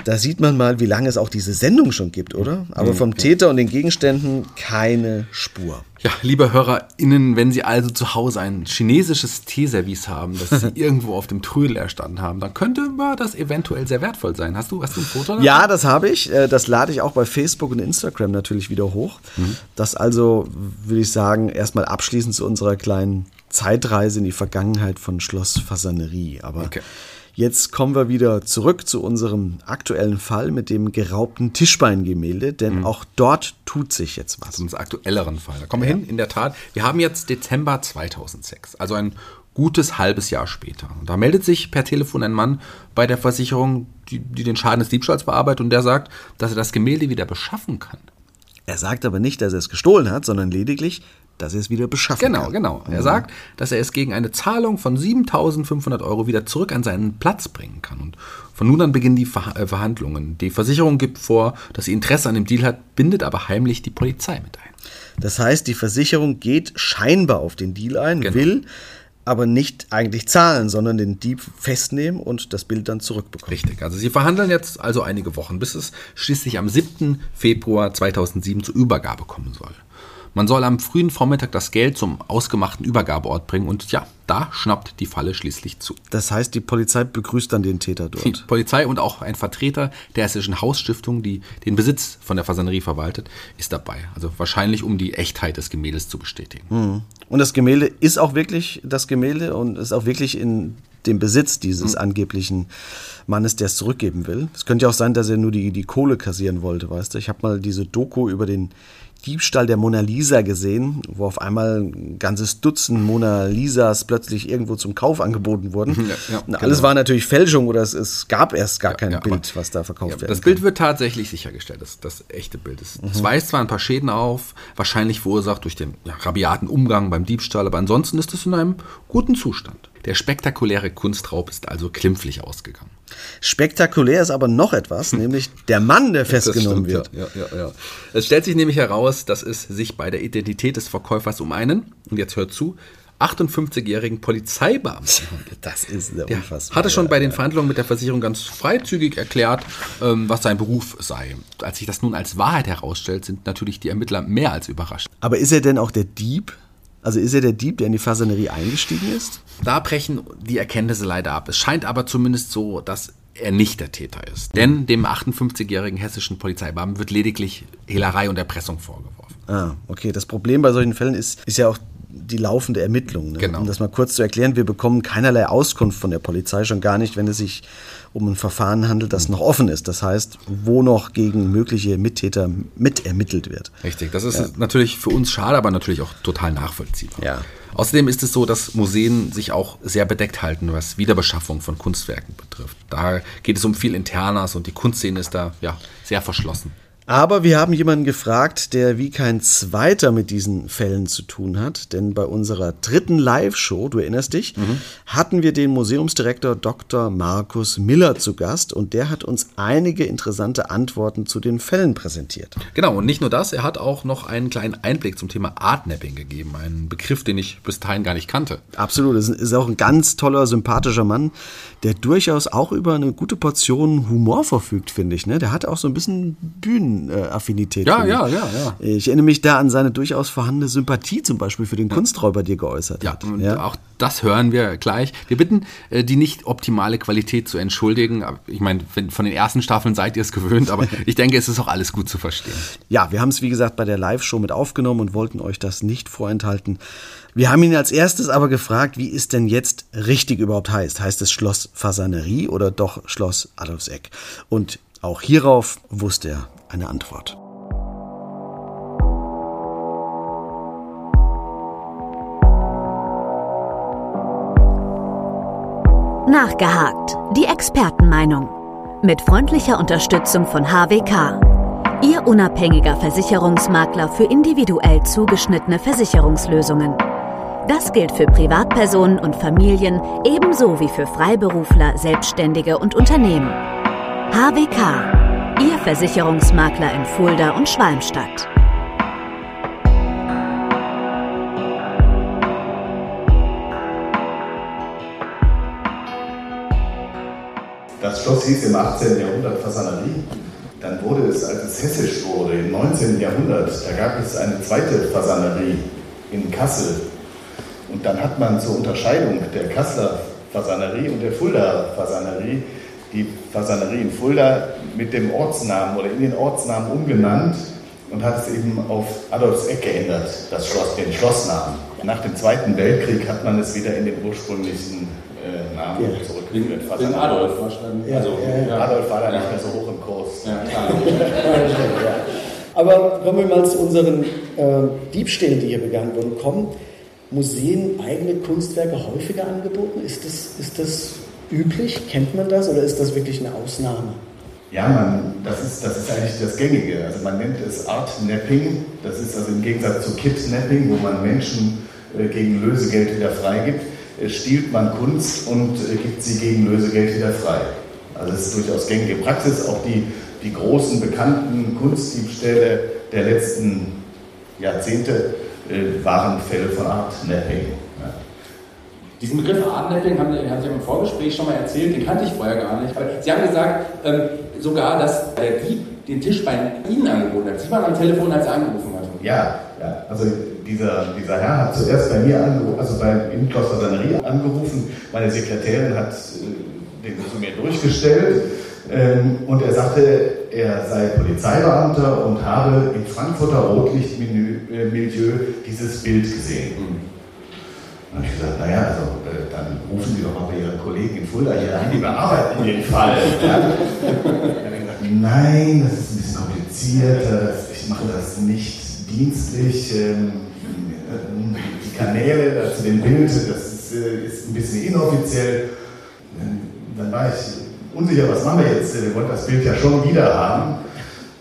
[SPEAKER 4] Da sieht man mal, wie lange es auch diese Sendung schon gibt, oder? Aber vom Täter und den Gegenständen keine Spur.
[SPEAKER 3] Ja, liebe HörerInnen, wenn Sie also zu Hause ein chinesisches Teeservice haben, das Sie irgendwo auf dem Trödel erstanden haben, dann könnte das eventuell sehr wertvoll sein. Hast du, hast du ein Foto davon?
[SPEAKER 4] Ja, das habe ich. Äh, Das lade ich auch bei Facebook und Instagram natürlich wieder hoch. Das also, würde ich sagen, erstmal abschließend zu unserer kleinen Zeitreise in die Vergangenheit von Schloss Fasanerie. Aber
[SPEAKER 3] Okay.
[SPEAKER 4] Jetzt kommen wir wieder zurück zu unserem aktuellen Fall mit dem geraubten Tischbeingemälde, denn auch dort tut sich jetzt was.
[SPEAKER 3] Zum aktuelleren Fall. Da kommen wir hin, in der Tat. Wir haben jetzt Dezember 2006, also ein gutes halbes Jahr später. Und da meldet sich per Telefon ein Mann bei der Versicherung, die, die den Schaden des Diebstahls bearbeitet und der sagt, dass er das Gemälde wieder beschaffen kann.
[SPEAKER 4] Er sagt aber nicht, dass er es gestohlen hat, sondern lediglich, dass er es wieder beschaffen
[SPEAKER 3] Genau,
[SPEAKER 4] kann.
[SPEAKER 3] genau. Er sagt, dass er es gegen eine Zahlung von 7500 Euro wieder zurück an seinen Platz bringen kann. Und von nun an beginnen die äh, Verhandlungen. Die Versicherung gibt vor, dass sie Interesse an dem Deal hat, bindet aber heimlich die Polizei mit ein.
[SPEAKER 4] Das heißt, die Versicherung geht scheinbar auf den Deal ein,
[SPEAKER 3] Genau.
[SPEAKER 4] will aber nicht eigentlich zahlen, sondern den Dieb festnehmen und das Bild dann zurückbekommen.
[SPEAKER 3] Richtig. Also sie verhandeln jetzt also einige Wochen, bis es schließlich am 7. Februar 2007 zur Übergabe kommen soll. Man soll am frühen Vormittag das Geld zum ausgemachten Übergabeort bringen und ja, da schnappt die Falle schließlich zu.
[SPEAKER 4] Das heißt, die Polizei begrüßt dann den Täter
[SPEAKER 3] Die
[SPEAKER 4] dort.
[SPEAKER 3] Polizei und auch ein Vertreter der hessischen Hausstiftung, die den Besitz von der Fasanerie verwaltet, ist dabei. Also wahrscheinlich, um die Echtheit des Gemäldes zu bestätigen.
[SPEAKER 4] Und das Gemälde ist auch wirklich das Gemälde und ist auch wirklich in dem Besitz dieses angeblichen Mannes, der es zurückgeben will. Es könnte ja auch sein, dass er nur die, die Kohle kassieren wollte, weißt du. Ich habe mal diese Doku über den Diebstahl der Mona Lisa gesehen, wo auf einmal ein ganzes Dutzend Mona Lisas plötzlich irgendwo zum Kauf angeboten wurden.
[SPEAKER 3] Ja, ja,
[SPEAKER 4] alles
[SPEAKER 3] genau.
[SPEAKER 4] war natürlich Fälschung oder es, es gab erst gar kein
[SPEAKER 3] ja, aber-
[SPEAKER 4] Bild, was da verkauft
[SPEAKER 3] Ja,
[SPEAKER 4] wird.
[SPEAKER 3] das Bild wird tatsächlich sichergestellt, das, das echte Bild. Es, es weist zwar ein paar Schäden auf, wahrscheinlich verursacht durch den rabiaten Umgang beim Diebstahl, aber ansonsten ist es in einem guten Zustand. Der spektakuläre Kunstraub ist also klimpflich ausgegangen.
[SPEAKER 4] Spektakulär ist aber noch etwas, nämlich der Mann, der festgenommen wird.
[SPEAKER 3] Ja, ja, ja. Es stellt sich nämlich heraus, dass es sich bei der Identität des Verkäufers um einen, und jetzt hört zu, 58-jährigen Polizeibeamten.
[SPEAKER 4] Das ist
[SPEAKER 3] Der
[SPEAKER 4] unfassbar.
[SPEAKER 3] hatte schon bei den Verhandlungen mit der Versicherung ganz freizügig erklärt, ähm, was sein Beruf sei. Als sich das nun als Wahrheit herausstellt, sind natürlich die Ermittler mehr als überrascht.
[SPEAKER 4] Aber ist er denn auch der Dieb? Also ist er der Dieb, der in die Fasanerie eingestiegen ist?
[SPEAKER 3] Da brechen die Erkenntnisse leider ab. Es scheint aber zumindest so, dass er nicht der Täter ist. Denn dem 58-jährigen hessischen Polizeibeamten wird lediglich Hehlerei und Erpressung vorgeworfen.
[SPEAKER 4] Ah, okay. Das Problem bei solchen Fällen ist, ist ja auch die laufende Ermittlung. Ne?
[SPEAKER 3] Genau.
[SPEAKER 4] Um das mal kurz zu erklären, wir bekommen keinerlei Auskunft von der Polizei, schon gar nicht, wenn es sich um ein Verfahren handelt, das noch offen ist. Das heißt, wo noch gegen mögliche Mittäter mitermittelt wird.
[SPEAKER 3] Richtig, das ist natürlich für uns schade, aber natürlich auch total nachvollziehbar.
[SPEAKER 4] Ja.
[SPEAKER 3] Außerdem ist es so, dass Museen sich auch sehr bedeckt halten, was Wiederbeschaffung von Kunstwerken betrifft. Da geht es um viel Internas und die Kunstszene ist da ja sehr verschlossen.
[SPEAKER 4] Aber wir haben jemanden gefragt, der wie kein zweiter mit diesen Fällen zu tun hat. Denn bei unserer dritten Live-Show, du erinnerst dich, hatten wir den Museumsdirektor Dr. Markus Miller zu Gast und der hat uns einige interessante Antworten zu den Fällen präsentiert.
[SPEAKER 3] Genau, und nicht nur das, er hat auch noch einen kleinen Einblick zum Thema Artnapping gegeben, einen Begriff, den ich bis dahin gar nicht kannte.
[SPEAKER 4] Absolut, das ist auch ein ganz toller, sympathischer Mann, der durchaus auch über eine gute Portion Humor verfügt, finde ich. Ne? Der hat auch so ein bisschen Fanaffinität.
[SPEAKER 3] Ja, ja, ja, ja.
[SPEAKER 4] Ich erinnere mich da an seine durchaus vorhandene Sympathie zum Beispiel für den Kunsträuber, die er geäußert
[SPEAKER 3] Ja,
[SPEAKER 4] hat.
[SPEAKER 3] und auch das hören wir gleich. Wir bitten, äh, die nicht optimale Qualität zu entschuldigen. Ich meine, von den ersten Staffeln seid ihr es gewöhnt, aber ich denke, es ist auch alles gut zu verstehen.
[SPEAKER 4] Ja, wir haben es wie gesagt bei der Live-Show mit aufgenommen und wollten euch das nicht vorenthalten. Wir haben ihn als erstes aber gefragt, wie es denn jetzt richtig überhaupt heißt. Heißt es Schloss Fasanerie oder doch Schloss Adolfseck? Und auch hierauf wusste er eine Antwort.
[SPEAKER 2] Nachgehakt. Die Expertenmeinung. Mit freundlicher Unterstützung von HWK. Ihr unabhängiger Versicherungsmakler für individuell zugeschnittene Versicherungslösungen. Das gilt für Privatpersonen und Familien ebenso wie für Freiberufler, Selbstständige und Unternehmen. HWK. Ihr Versicherungsmakler in Fulda und Schwalmstadt.
[SPEAKER 5] Das Schloss hieß im 18. Jahrhundert Fasanerie. Dann wurde es, als es hessisch wurde, im 19. Jahrhundert, da gab es eine zweite Fasanerie in Kassel. Und dann hat man zur Unterscheidung der Kasseler Fasanerie und der Fuldaer Fasanerie die Fasanerie in Fulda mit dem Ortsnamen oder in den Ortsnamen umgenannt und hat es eben auf Adolfseck geändert, das Schloss, den Schlossnamen. Nach dem Zweiten Weltkrieg hat man es wieder in den ursprünglichen äh, Namen zurückgeführt.
[SPEAKER 3] Wegen
[SPEAKER 5] Fasanerie.
[SPEAKER 3] Adolf wahrscheinlich. Also, ja.
[SPEAKER 5] Adolf war da nicht mehr so hoch im Kurs.
[SPEAKER 3] Ja.
[SPEAKER 6] Ja, ja. Aber kommen wir mal zu unseren äh, Diebstählen, die hier begangen wurden. Kommen Museen eigene Kunstwerke häufiger angeboten? Ist das, ist das üblich? Kennt man das oder ist das wirklich eine Ausnahme?
[SPEAKER 5] Ja, man, das, ist, das ist eigentlich das Gängige. Also man nennt es Art Napping. Das ist also im Gegensatz zu Kidnapping, wo man Menschen äh, gegen Lösegeld wieder freigibt, äh, stiehlt man Kunst und äh, gibt sie gegen Lösegeld wieder frei. Also das ist durchaus gängige Praxis. Auch die, die großen bekannten Kunstdiebstähle der letzten Jahrzehnte waren Fälle von Art Napping. Ja.
[SPEAKER 3] Diesen Begriff Artnapping haben, Sie- haben Sie im Vorgespräch schon mal erzählt, den kannte ich vorher gar nicht. Weil Sie haben gesagt, ähm, sogar, dass der Dieb den Tisch bei Ihnen angeboten hat. Sie waren am Telefon, als er angerufen hat.
[SPEAKER 5] Ja, ja. Also dieser, dieser Herr hat zuerst bei mir angerufen, also bei im Schloss Fasanerie angerufen. Meine Sekretärin hat äh, den zu mir durchgestellt ähm, und er sagte, er sei Polizeibeamter und habe im Frankfurter Rotlichtmilieu dieses Bild gesehen. Dann habe ich gesagt, naja, also äh, dann rufen Sie doch mal bei Ihren Kollegen in Fulda hier an, die bearbeiten den Fall. Ja. Dann habe ich gesagt, nein, das ist ein bisschen kompliziert, ich mache das nicht dienstlich. ähm, äh, Die Kanäle zu dem Bild, das ist, äh, ist ein bisschen inoffiziell. Ähm, Dann war ich unsicher, was machen wir jetzt? Wir wollten das Bild ja schon wieder haben.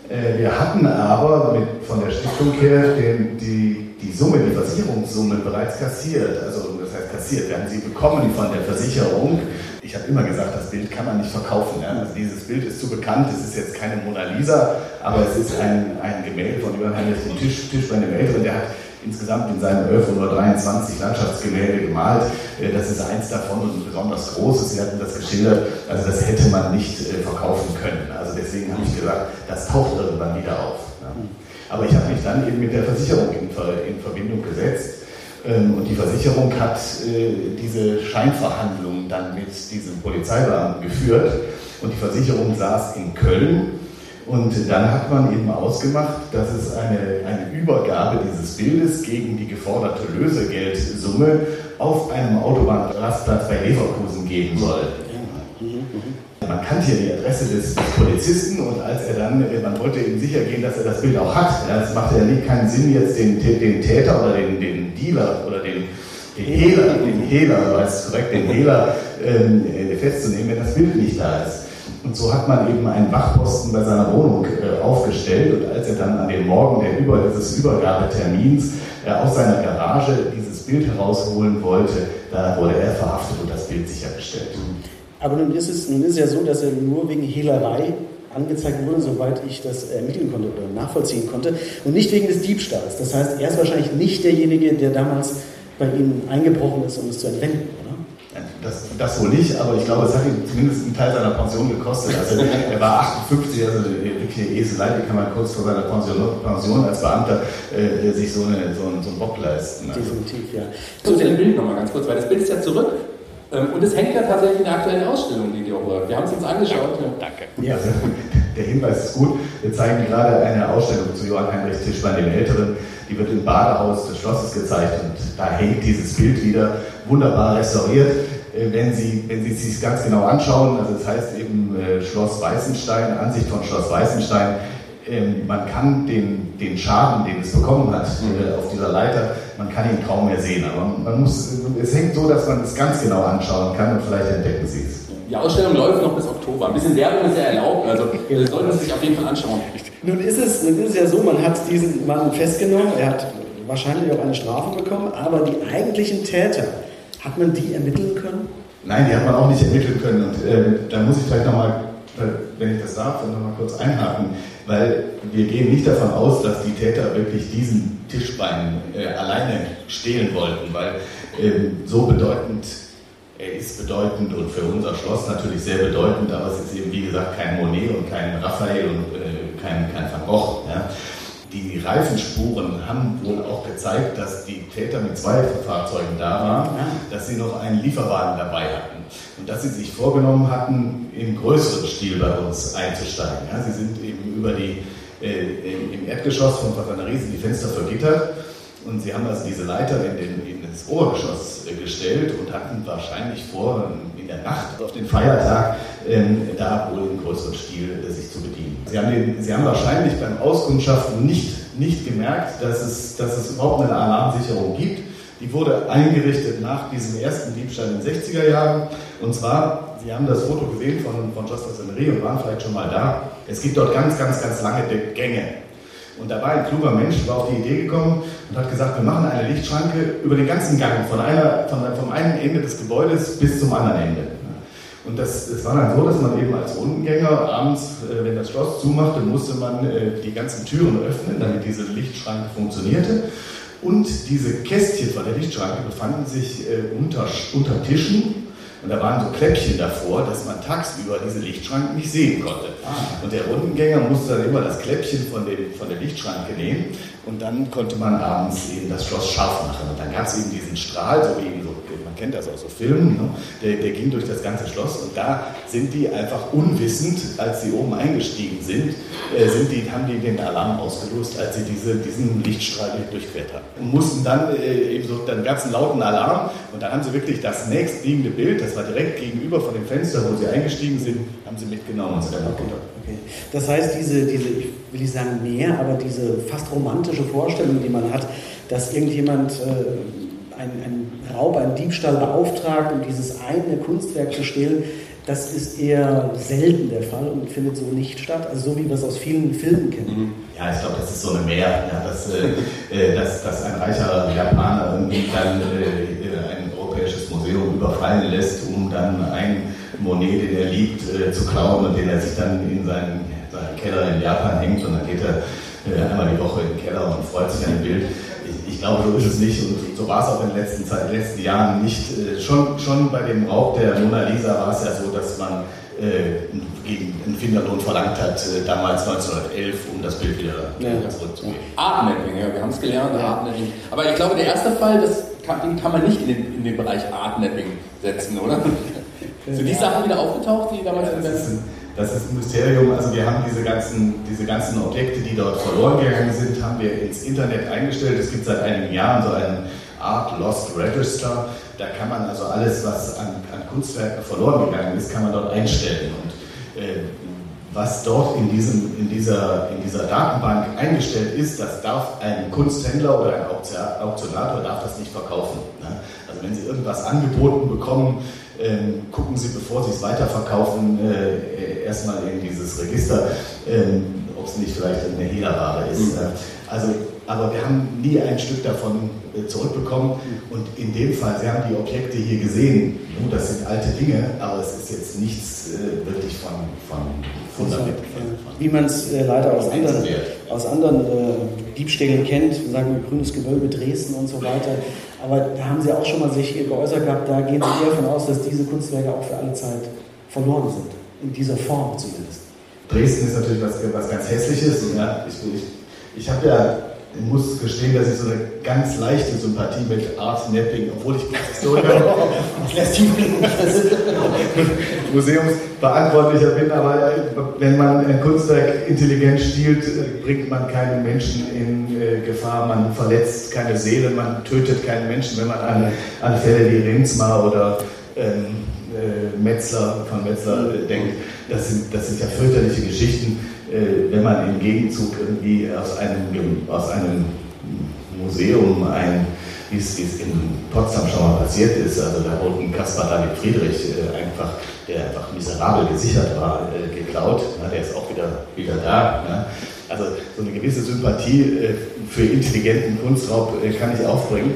[SPEAKER 5] Äh, Wir hatten aber mit, von der Stiftung her den, die, die Summe, die Versicherungssumme bereits kassiert. Also das heißt kassiert. Wir haben sie bekommen von der Versicherung. Ich habe immer gesagt, das Bild kann man nicht verkaufen. Ja? Also dieses Bild ist zu bekannt. Es ist jetzt keine Mona Lisa, aber es ist ein, ein Gemälde von Johann Heinrich Tisch, Tisch bei einem Älteren. Der hat insgesamt in seinem 1123 Landschaftsgemälde gemalt. Äh, Das ist eins davon und ein besonders großes. Sie hatten das geschildert. Also das hätte man nicht äh, verkaufen können. Also deswegen habe ich gesagt, das taucht irgendwann wieder auf. Aber ich habe mich dann eben mit der Versicherung in, in Verbindung gesetzt. Ähm, Und die Versicherung hat äh, diese Scheinverhandlungen dann mit diesem Polizeibeamten geführt. Und die Versicherung saß in Köln. Und dann hat man eben ausgemacht, dass es eine, eine Übergabe dieses Bildes gegen die geforderte Lösegeldsumme auf einem Autobahnrastplatz bei Leverkusen geben soll. Man kannte ja die Adresse des, des Polizisten und als er dann, äh, man wollte ihm sicher gehen, dass er das Bild auch hat. Ja, es machte ja nie keinen Sinn, jetzt den, den Täter oder den, den Dealer oder den, den Hehler, den Hehler, weiß korrekt, den Hehler ähm, äh, festzunehmen, wenn das Bild nicht da ist. Und so hat man eben einen Wachposten bei seiner Wohnung äh, aufgestellt und als er dann an dem Morgen der Über, des Übergabetermins äh, aus seiner Garage dieses Bild herausholen wollte, da wurde er verhaftet und das Bild sichergestellt.
[SPEAKER 6] Aber nun ist es, nun ist es ja so, dass er nur wegen Hehlerei angezeigt wurde, soweit ich das ermitteln konnte oder nachvollziehen konnte, und nicht wegen des Diebstahls. Das heißt, er ist wahrscheinlich nicht derjenige, der damals bei Ihnen eingebrochen ist, um es zu entwenden, oder?
[SPEAKER 5] Das, das wohl nicht, aber ich glaube, es hat ihm zumindest einen Teil seiner Pension gekostet. Also er war 58, also wirklich Eselei, wie kann man kurz vor seiner Pension, Pension als Beamter äh, sich so, eine, so, einen, so einen Bock leisten.
[SPEAKER 3] Also. Definitiv, ja. Zu dem Bild nochmal ganz kurz, weil das Bild ist ja zurück und es hängt ja tatsächlich in der aktuellen Ausstellung, die auch läuft. Wir haben es uns angeschaut.
[SPEAKER 5] Danke. Ja, der Hinweis ist gut. Wir zeigen gerade eine Ausstellung zu Johann Heinrich Tischbein, dem Älteren. Die wird im Badehaus des Schlosses gezeigt und da hängt dieses Bild wieder wunderbar restauriert. Äh, wenn Sie, wenn Sie es sich ganz genau anschauen, also das heißt eben äh, Schloss Weißenstein, Ansicht von Schloss Weißenstein, ähm, man kann den, den Schaden, den es bekommen hat äh, auf dieser Leiter, man kann ihn kaum mehr sehen. Aber man muss, es hängt so, dass man es ganz genau anschauen kann und vielleicht entdecken Sie es.
[SPEAKER 3] Die Ausstellung läuft noch bis Oktober. Ein bisschen Werbung ist ja erlaubt, also äh, sollten Sie sich auf jeden Fall anschauen.
[SPEAKER 6] Nun ist, es, nun ist es ja so, man hat diesen Mann festgenommen, er hat wahrscheinlich auch eine Strafe bekommen, aber die eigentlichen Täter, hat man die ermitteln können?
[SPEAKER 5] Nein, die hat man auch nicht ermitteln können. Und äh, da muss ich vielleicht nochmal, wenn ich das darf, nochmal kurz einhaken weil wir gehen nicht davon aus, dass die Täter wirklich diesen Tischbein äh, alleine stehlen wollten, weil ähm, so bedeutend, er ist bedeutend und für unser Schloss natürlich sehr bedeutend, aber es ist eben wie gesagt kein Monet und kein Raphael und äh, kein, kein Van Gogh. Ja. Die Reifenspuren haben wohl auch gezeigt, dass die Täter mit zwei Fahrzeugen da waren, dass sie noch einen Lieferwagen dabei hatten. Und dass sie sich vorgenommen hatten, im größeren Stil bei uns einzusteigen. Ja, sie sind eben über die, äh, im Erdgeschoss von Patanerie sind die Fenster vergittert. Und sie haben also diese Leiter in, den, in das Obergeschoss äh, gestellt und hatten wahrscheinlich vor, in der Nacht auf den Feiertag ähm, da wohl im größeren Stil äh, sich zu bedienen. Sie haben, den, sie haben wahrscheinlich beim Auskundschaften nicht, nicht gemerkt, dass es, dass es überhaupt eine Alarmsicherung gibt. Die wurde eingerichtet nach diesem ersten Diebstahl in den 60er Jahren. Und zwar, Sie haben das Foto gesehen von, von Just und waren vielleicht schon mal da. Es gibt dort ganz, ganz, ganz lange Gänge. Und da war ein kluger Mensch, war auf die Idee gekommen und hat gesagt, wir machen eine Lichtschranke über den ganzen Gang, von einer, von, vom einen Ende des Gebäudes bis zum anderen Ende. Und das, das war dann so, dass man eben als Rundengänger abends, äh, wenn das Schloss zumachte, musste man äh, die ganzen Türen öffnen, damit diese Lichtschranke funktionierte. Und diese Kästchen von der Lichtschranke befanden sich äh, unter, unter Tischen. Und da waren so Kläppchen davor, dass man tagsüber diese Lichtschranke nicht sehen konnte. Ah. Und der Rundengänger musste dann immer das Kläppchen von, dem, von der Lichtschranke nehmen und dann konnte man abends eben das Schloss scharf machen. Und dann gab es eben diesen Strahl, so wie kennt das aus so Filmen, ne? der, der ging durch das ganze Schloss und da sind die einfach unwissend, als sie oben eingestiegen sind, äh, sind die, haben die den Alarm ausgelöst, als sie diese, diesen Lichtstrahl durchquert haben. Und mussten dann äh, eben so, dann einen lauten Alarm und dann haben sie wirklich das nächstliegende Bild, das war direkt gegenüber von dem Fenster, wo sie eingestiegen sind, haben sie mitgenommen und sind dann runter.
[SPEAKER 6] Das heißt, diese, diese, ich will nicht sagen mehr, aber diese fast romantische Vorstellung, die man hat, dass irgendjemand äh, einen, einen Raub, einen Diebstahl beauftragt, um dieses eine Kunstwerk zu stehlen, das ist eher selten der Fall und findet so nicht statt, also so wie wir es aus vielen Filmen kennen. Mhm.
[SPEAKER 5] Ja, ich glaube, das ist so eine Mehr, ja, dass, äh, äh dass, dass ein reicher Japaner irgendwie dann äh, ein europäisches Museum überfallen lässt, um dann ein Monet, den er liebt, äh, zu klauen und den er sich dann in seinen, seinen Keller in Japan hängt und dann geht er äh, einmal die Woche in den Keller und freut sich an dem Bild glaube, so ist es nicht und so war es auch in den letzten, Zeit, letzten Jahren nicht. Äh, schon, schon bei dem Raub der Mona Lisa war es ja so, dass man äh, gegen einen Finderlohn verlangt hat, äh, damals 1911, um das Bild wieder, ja. zurückzugeben.
[SPEAKER 3] Artnetting, ja, wir haben es gelernt, ja. Artnetting. Aber ich glaube, der erste Fall, das kann, den kann man nicht in den, in den Bereich Artnetting setzen, oder? Sind die Sachen wieder aufgetaucht, die damals ja, in
[SPEAKER 5] das ist ein Mysterium. Also wir haben diese ganzen, diese ganzen Objekte, die dort verloren gegangen sind, haben wir ins Internet eingestellt. Es gibt seit einigen Jahren so einen Art Lost Register. Da kann man also alles, was an, an Kunstwerken verloren gegangen ist, kann man dort einstellen. Und äh, was dort in, diesem, in, dieser, in dieser Datenbank eingestellt ist, das darf ein Kunsthändler oder ein Auktionator darf das nicht verkaufen. Ne? Also wenn Sie irgendwas angeboten bekommen, ähm, gucken Sie, bevor Sie es weiterverkaufen, äh, erstmal in dieses Register, ähm, ob es nicht vielleicht eine Hehlerware ist. Mhm. Also, aber wir haben nie ein Stück davon äh, zurückbekommen und in dem Fall, Sie haben die Objekte hier gesehen, nun, das sind alte Dinge, aber es ist jetzt nichts äh, wirklich von, von Fundament.
[SPEAKER 6] Wie man es äh, leider aus anderen, aus anderen äh, Diebstählen kennt, sagen wir grünes Gewölbe Dresden und so weiter. Aber da haben Sie auch schon mal sich geäußert gehabt, da gehen Sie eher davon aus, dass diese Kunstwerke auch für alle Zeit verloren sind. In dieser Form zumindest.
[SPEAKER 5] Dresden ist natürlich was, was ganz Hässliches. Ja, ich, ich, ich habe ja, ich muss gestehen, dass ich so eine ganz leichte Sympathie mit Art Napping, obwohl ich Historiker Museumsverantwortlicher bin, aber wenn man ein Kunstwerk intelligent stiehlt, bringt man keinen Menschen in äh, Gefahr, man verletzt keine Seele, man tötet keinen Menschen, wenn man an, an Fälle wie Rinsmar oder ähm, äh, Metzler, von Metzler äh, denkt. Das sind, das sind ja fürchterliche Geschichten, äh, wenn man im Gegenzug irgendwie aus einem, aus einem Museum ein, wie es, in Potsdam schon mal passiert ist, also da wurde ein Caspar David Friedrich äh, einfach, der einfach miserabel gesichert war, äh, geklaut. Na, der ist auch wieder, wieder da. Ne? Also so eine gewisse Sympathie äh, für intelligenten Kunstraub kann ich aufbringen.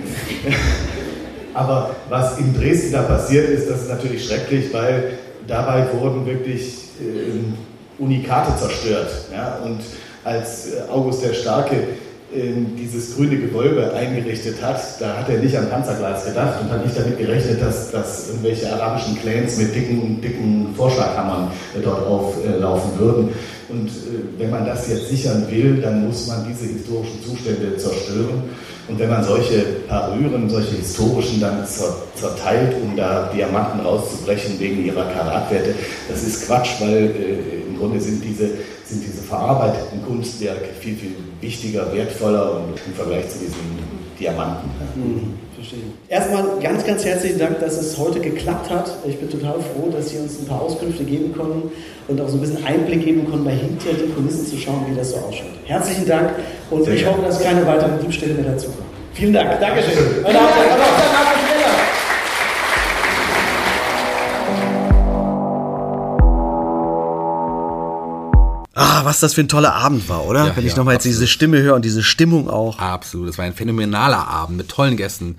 [SPEAKER 5] Aber was in Dresden da passiert ist, das ist natürlich schrecklich, weil dabei wurden wirklich äh, Unikate zerstört. Ja? Und als äh, August der Starke äh, dieses grüne Gewölbe eingerichtet hat, da hat er nicht an Panzerglas gedacht und hat nicht damit gerechnet, dass, dass irgendwelche arabischen Clans mit dicken, dicken Vorschlaghammern äh, dort auflaufen würden. Und äh, wenn man das jetzt sichern will, dann muss man diese historischen Zustände zerstören. Und wenn man solche Parüren, solche historischen dann zerteilt, um da Diamanten rauszubrechen wegen ihrer Karatwerte, das ist Quatsch, weil im Grunde sind diese, sind diese verarbeiteten Kunstwerke viel, viel wichtiger, wertvoller und im Vergleich zu diesen Diamanten.
[SPEAKER 6] Mhm, verstehe. Erstmal ganz, ganz herzlichen Dank, dass es heute geklappt hat. Ich bin total froh, dass Sie uns ein paar Auskünfte geben konnten und auch so ein bisschen Einblick geben konnten, bei hinter die Kulissen zu schauen, wie das so ausschaut. Herzlichen Dank und Sehr ich hoffe, dass keine weiteren Diebstähle mehr dazukommen. Vielen Dank. Dankeschön. Meine
[SPEAKER 4] Ah, was das für ein toller Abend war, oder? Ja, Wenn ich ja, nochmal jetzt diese Stimme höre und diese Stimmung auch.
[SPEAKER 3] Absolut, das war ein phänomenaler Abend mit tollen Gästen.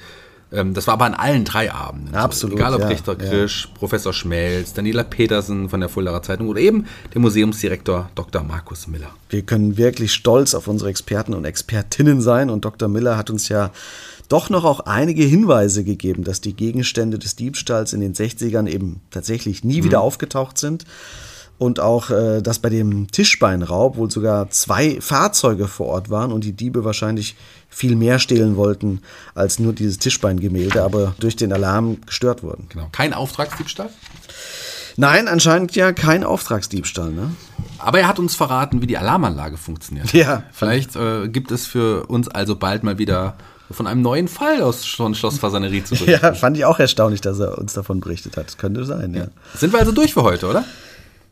[SPEAKER 3] Ähm, das war aber an allen drei Abenden.
[SPEAKER 4] Absolut.
[SPEAKER 3] egal ob ja, Richter Krisch, ja. Professor Schmelz, Daniela Petersen von der Fuldaer Zeitung oder eben der Museumsdirektor Dr. Markus Miller.
[SPEAKER 4] Wir können wirklich stolz auf unsere Experten und Expertinnen sein und Dr. Miller hat uns ja doch noch auch einige Hinweise gegeben, dass die Gegenstände des Diebstahls in den 60ern eben tatsächlich nie mhm. wieder aufgetaucht sind und auch, äh, dass bei dem Tischbeinraub wohl sogar zwei Fahrzeuge vor Ort waren und die Diebe wahrscheinlich viel mehr stehlen wollten als nur dieses Tischbeingemälde, aber durch den Alarm gestört wurden.
[SPEAKER 3] Genau. Kein Auftragsdiebstahl?
[SPEAKER 4] Nein, anscheinend ja kein Auftragsdiebstahl. Ne?
[SPEAKER 3] Aber er hat uns verraten, wie die Alarmanlage funktioniert.
[SPEAKER 4] Ja.
[SPEAKER 3] Vielleicht äh, gibt es für uns also bald mal wieder von einem neuen Fall aus Schloss Fasanerie zu berichten.
[SPEAKER 4] Ja, fand ich auch erstaunlich, dass er uns davon berichtet hat. Könnte sein, ja. ja.
[SPEAKER 3] Sind wir also durch für heute, oder?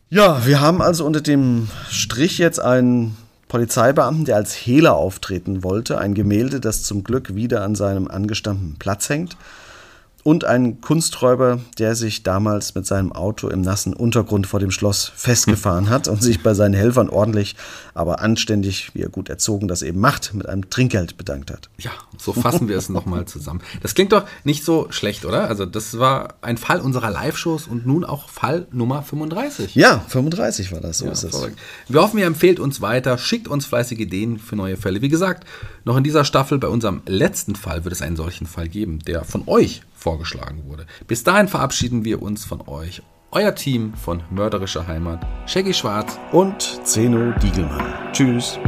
[SPEAKER 4] Ja, wir haben also unter dem Strich jetzt einen Polizeibeamten, der als Hehler auftreten wollte, ein Gemälde, das zum Glück wieder an seinem angestammten Platz hängt und ein Kunsträuber, der sich damals mit seinem Auto im nassen Untergrund vor dem Schloss festgefahren hat und sich bei seinen Helfern ordentlich, aber anständig, wie er gut erzogen das eben macht, mit einem Trinkgeld bedankt hat.
[SPEAKER 3] Ja, so fassen wir es nochmal zusammen. Das klingt doch nicht so schlecht, oder? Also das war ein Fall unserer Live-Shows und nun auch Fall Nummer 35.
[SPEAKER 4] Ja, 35 war das, so ja, ist es.
[SPEAKER 3] Wir hoffen, ihr empfehlt uns weiter, schickt uns fleißige Ideen für neue Fälle. Wie gesagt, noch in dieser Staffel, bei unserem letzten Fall, wird es einen solchen Fall geben, der von euch vorgeschlagen wurde. Bis dahin verabschieden wir uns von euch. Euer Team von Mörderischer Heimat, Shaggy Schwarz
[SPEAKER 4] und Zeno Diegelmann. Tschüss.